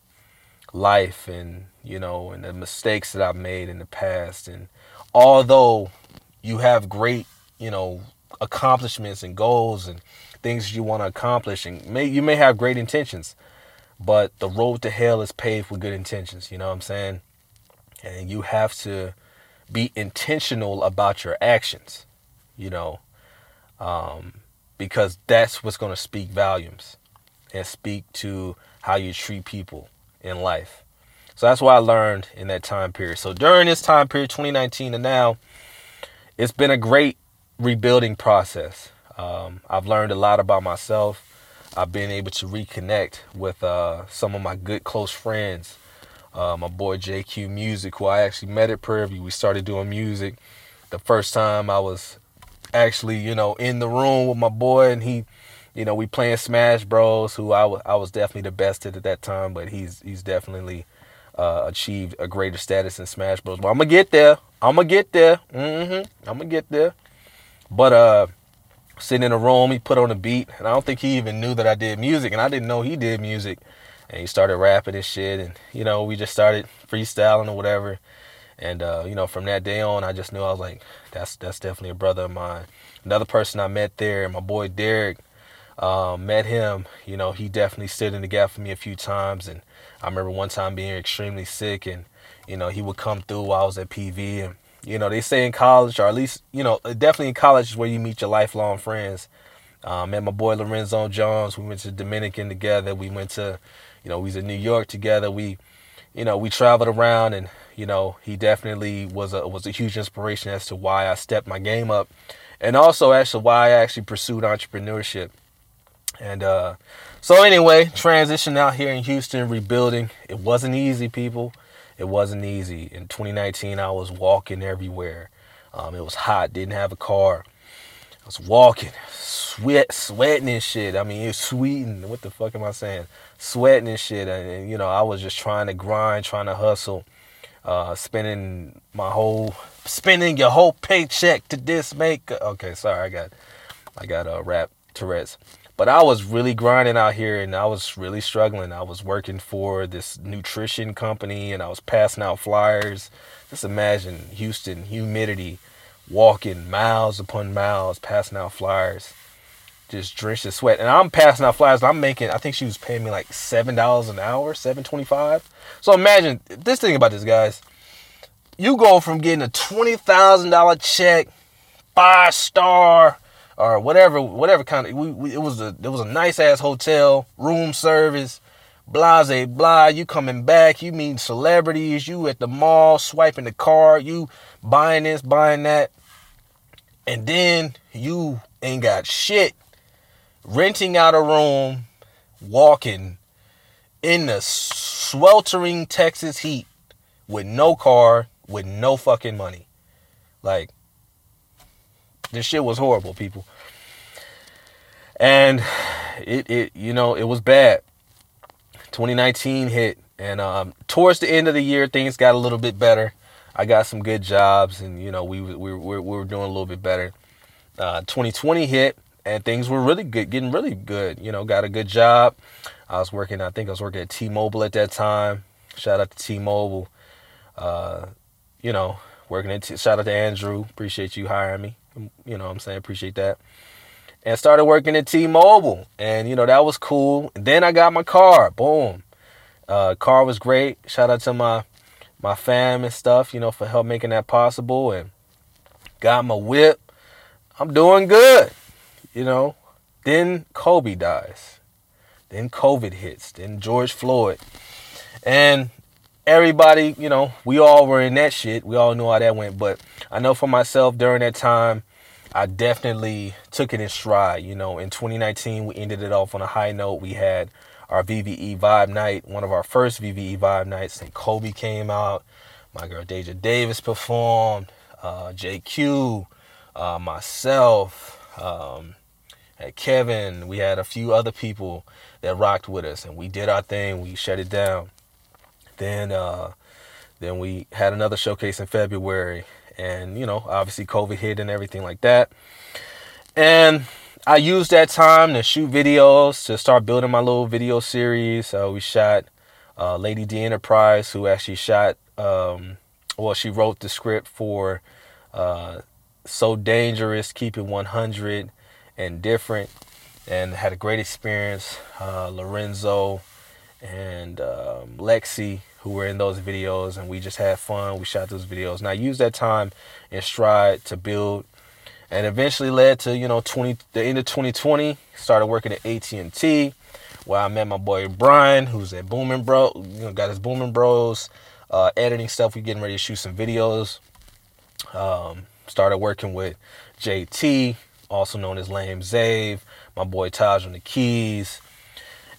life and you know and the mistakes that I've made in the past and although you have great you know accomplishments and goals and things you want to accomplish and may you may have great intentions but the road to hell is paved with good intentions you know what i'm saying? And you have to be intentional about your actions you know? Um, because that's what's going to speak volumes and speak to how you treat people in life. So that's what i learned in that time period. So during this time period 2019 and now it's been a great rebuilding process. Um, I've learned a lot about myself. I've been able to reconnect with uh, some of my good close friends. Uh, my boy JQ Music, who I actually met at Prairie View. We started doing music. The first time I was actually, you know, in the room with my boy, and he, you know, we playing Smash Bros. Who I, w- I was definitely the best at at that time, but he's he's definitely uh, achieved a greater status in Smash Bros. But I'm gonna get there. I'm gonna get there. Mm-hmm. I'm gonna get there. But uh, sitting in a room. He put on a beat, and I don't think he even knew that I did music, and I didn't know he did music. And he started rapping and shit, and you know, we just started freestyling or whatever. And uh, you know, from that day on, I just knew I was like, that's that's definitely a brother of mine. Another person I met there, my boy Derek, um, met him. You know, he definitely stood in the gap for me a few times, and I remember one time being extremely sick, and you know, he would come through while I was at PV, and you know, they say in college, or at least, you know, definitely in college is where you meet your lifelong friends. Uh, met my boy Lorenzo Jones. We went to Dominican together. We went to, you know, we was in New York together. We, you know, we traveled around, and you know, he definitely was a was a huge inspiration as to why I stepped my game up, and also actually why I actually pursued entrepreneurship. And uh, so anyway, transition out here in Houston, rebuilding. It wasn't easy, people. It wasn't easy. In 2019, I was walking everywhere. Um, it was hot. Didn't have a car. I was walking, sweat, sweating and shit. I mean, it's sweating. What the fuck am I saying? Sweating and shit. And, you know, I was just trying to grind, trying to hustle, uh, spending my whole, spending your whole paycheck to this make. Okay, sorry, I got, I got a uh, rap Tourette's. But I was really grinding out here and I was really struggling. I was working for this nutrition company and I was passing out flyers. Just imagine Houston, humidity, walking miles upon miles, passing out flyers, just drenched in sweat. And I'm passing out flyers. I'm making, I think she was paying me like seven dollars an hour, seven twenty-five. So imagine this thing about this, guys. You go from getting a twenty thousand dollar check, five star or whatever, whatever kind of. We, we, it was a it was a nice ass hotel, room service, blase blah. You coming back? You meet celebrities. You at the mall swiping the card. You buying this, buying that, and then you ain't got shit. Renting out a room, walking in the sweltering Texas heat with no car, with no fucking money. Like, this shit was horrible, people. And it, it you know, it was bad. 2019 hit, and um, towards the end of the year, things got a little bit better. I got some good jobs, and you know, we we, we, we were doing a little bit better. Uh, 2020 hit, and things were really good, getting really good. You know, got a good job. I was working, I think I was working at T-Mobile at that time. Shout out to T-Mobile. Uh, you know, working at T- shout out to Andrew. Appreciate you hiring me. You know, I'm saying appreciate that and started working at T-Mobile, and you know that was cool. And then I got my car. Boom, uh, car was great. Shout out to my my fam and stuff, you know, for help making that possible. And got my whip. I'm doing good, you know. Then Kobe dies. Then COVID hits. Then George Floyd, and everybody, you know, we all were in that shit. We all knew how that went. But I know for myself during that time I definitely took it in stride. You know, in 2019, we ended it off on a high note. We had our VVE Vibe Night, one of our first VVE Vibe Nights, and Kobe came out. My girl Deja Davis performed. Uh, JQ, uh, myself, um, had Kevin. We had a few other people that rocked with us, and we did our thing. We shut it down. Then, uh, then we had another showcase in February. And you know obviously covid hit and everything like that. And i used that time to shoot videos to start building my little video series. Uh, we shot uh, lady d enterprise who actually shot um, well she wrote the script for uh, so dangerous Keeping 100 and different and had a great experience. Uh, lorenzo and um, lexi who were in those videos and we just had fun. We shot those videos. And I used that time in stride to build and eventually led to, you know, 20 the end of 2020, started working at AT&T where I met my boy Brian, who's at Booming Bro, you know, got his Booming Bros uh, editing stuff. We getting ready to shoot some videos. Um, started working with JT, also known as Lame Zave, my boy Taj on the keys.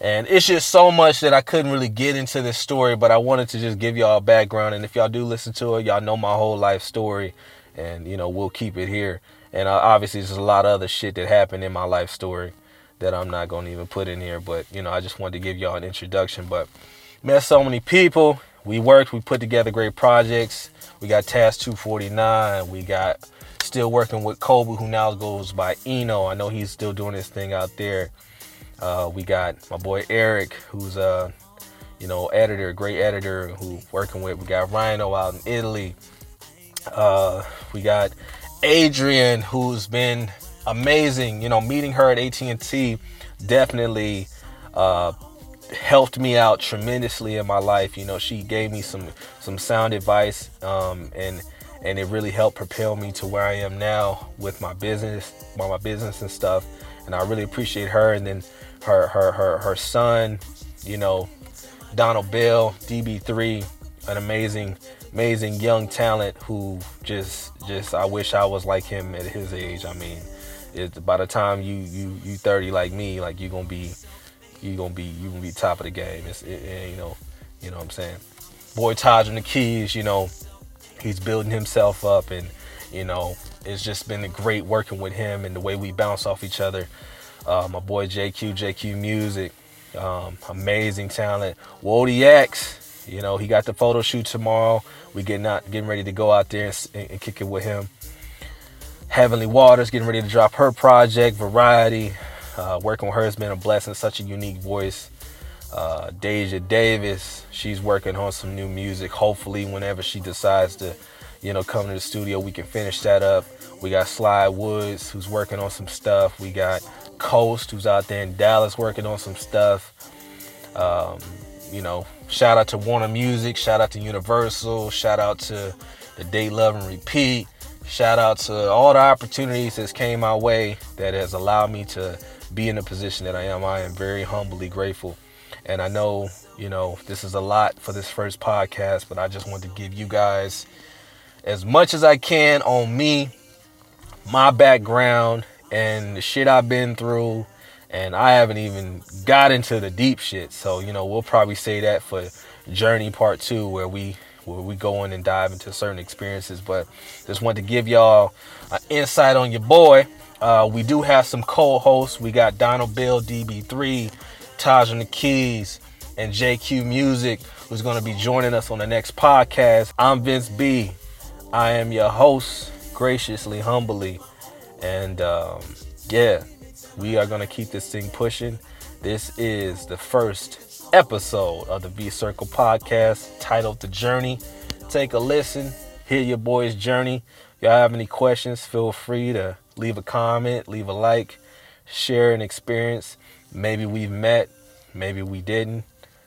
And it's just so much that I couldn't really get into this story, but I wanted to just give y'all a background. And if y'all do listen to it, y'all know my whole life story. And, you know, we'll keep it here. And uh, obviously, there's a lot of other shit that happened in my life story that I'm not going to even put in here. But, you know, I just wanted to give y'all an introduction. But met so many people. We worked, we put together great projects. We got Task 249. We got still working with Kobe, who now goes by Eno. I know he's still doing his thing out there. Uh, we got my boy Eric, who's a you know editor, great editor who working with. We got Rhino out in Italy. Uh, we got Adrian, who's been amazing. You know, meeting her at AT&T definitely uh, helped me out tremendously in my life. You know, she gave me some some sound advice, um, and and it really helped propel me to where I am now with my business, my business and stuff and I really appreciate her. And then her her her her son, you know, Donald Bell, DB3, an amazing amazing young talent who just just I wish I was like him at his age. I mean, it's by the time you you you 30 like me, like you're gonna be you're gonna be you gonna be top of the game. It's it, it, you know you know what I'm saying. Boy Taj on the keys, you know, he's building himself up and you know it's just been great working with him and the way we bounce off each other. Uh, my boy JQ, JQ Music, um, amazing talent. Wody X, you know, he got the photo shoot tomorrow. We getting out, getting ready to go out there and, and kick it with him. Heavenly Waters getting ready to drop her project, Variety. Uh, working with her has been a blessing, such a unique voice. Uh, Deja Davis, she's working on some new music. Hopefully, whenever she decides to, you know, come to the studio, we can finish that up. We got Sly Woods, who's working on some stuff. We got Coast, who's out there in Dallas working on some stuff. Um, you know, shout out to Warner Music, shout out to Universal, shout out to the Day Love and Repeat. Shout out to all the opportunities that came my way that has allowed me to be in the position that I am. I am very humbly grateful. And I know, you know, this is a lot for this first podcast, but I just want to give you guys as much as I can on me, my background, and the shit I've been through. And I haven't even got into the deep shit. So, you know, we'll probably say that for Journey Part 2, where we where we go in and dive into certain experiences. But just want to give y'all an insight on your boy. Uh, we do have some co-hosts. We got Donald Bell DB3, Taj and the keys, and JQ Music, who's going to be joining us on the next podcast. I'm Vince B. I am your host, graciously, humbly, and um, yeah, we are going to keep this thing pushing. This is the first episode of the V Circle podcast titled The Journey. Take a listen, hear your boy's journey. If y'all have any questions, feel free to leave a comment, leave a like, share an experience. Maybe we've met, maybe we didn't.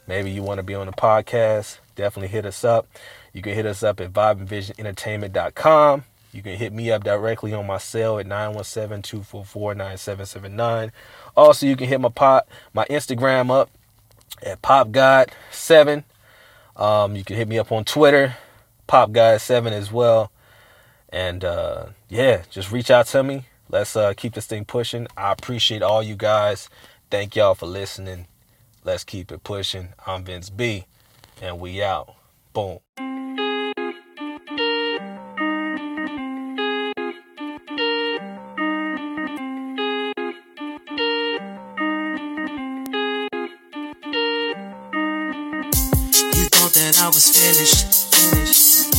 Maybe you want to be on the podcast, definitely hit us up. You can hit us up at vibeandvisionentertainment.com. You can hit me up directly on my cell at 917-244-9779. Also, you can hit my pop my Instagram up at popgod7. Um, you can hit me up on Twitter, popgod7 as well. And uh, yeah, just reach out to me. Let's uh, keep this thing pushing. I appreciate all you guys. Thank y'all for listening. Let's keep it pushing. I'm Vince B, and we out. Boom. Was finished, finished.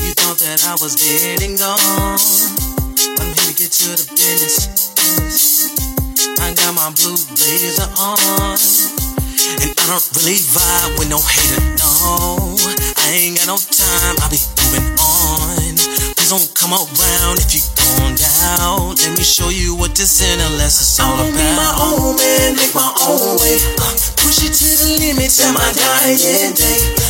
You thought that I was dead and gone. But let me get to the business, business. I got my blue blazer on. And I don't really vibe with no hater, no. I ain't got no time, I be moving on. Please don't come around if you going down. Let me show you what this NLS is all about. I'm be my own man, make my own way. Uh, push it to the limit till my dying day.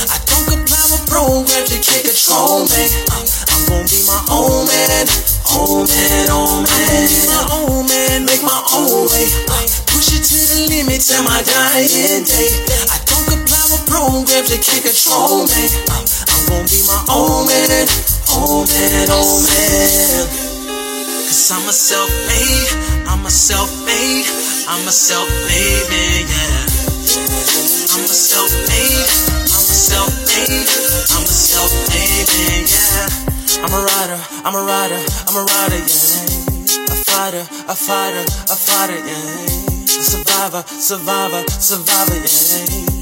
Comply with programs that can't control me. Uh, I'm gonna be my own man, own man, own man. I'm gonna be my own man, make my own way. I push it to the limit till my dying day. I don't comply with programs that can't control me. Uh, I'm gonna be my own man, own man, own man. Cause I'm a self-made, I'm a self-made, I'm a self-made man, yeah. I'm a self-made, I'm a self-made, I'm a self-made man, yeah. I'm a rider, I'm a rider, I'm a rider, yeah. A fighter, a fighter, a fighter, yeah. A survivor, survivor, survivor, yeah.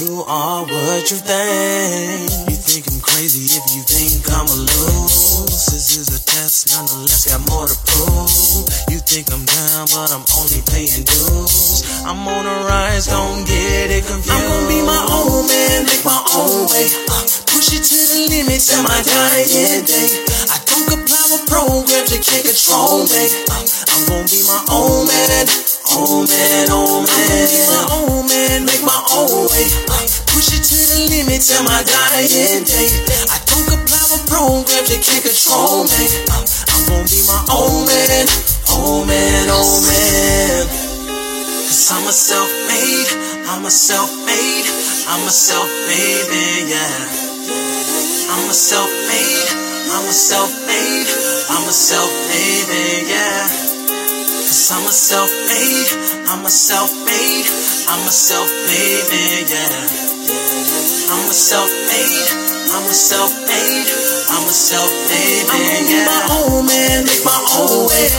You are what you think. You think I'm crazy if you think I'm a lose. This is a test, nonetheless, got more to prove. You think I'm down, but I'm only paying dues. I'm on a rise, don't get it confused. I'm gonna be my own man, make my own way. Uh, push it to the limits, till my dying day. I don't comply with programs that can't control me. Uh, I'm gonna be my own man, own man, own man. I'm my own man, make my own way. Push it to the limit till my dying day. I don't comply with programs that can't control me. I'm gonna be my own man, oh man, oh man. Cause I'm a self-made, I'm a self-made, I'm a self-made man, yeah. I'm a self-made, I'm a self-made, I'm a self-made man, yeah. Cause I'm a self-made, I'm a self-made, I'm a self-made man, yeah. I'm a self-made, I'm a self-made, I'm a self-made man, yeah. I'm my own man, make my own way.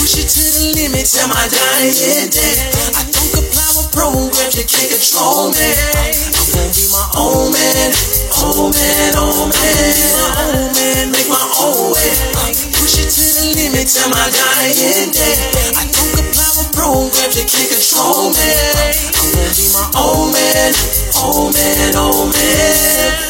Push it to the limit till my dying day. I don't comply with programs, you can't control me. I'm gonna be my own man, own man, own man. I'm on my Own man, make my own way. Push it to the limit till my dying day. I don't comply with programs, you can't control me. I'm gonna be my own man, own man, own man.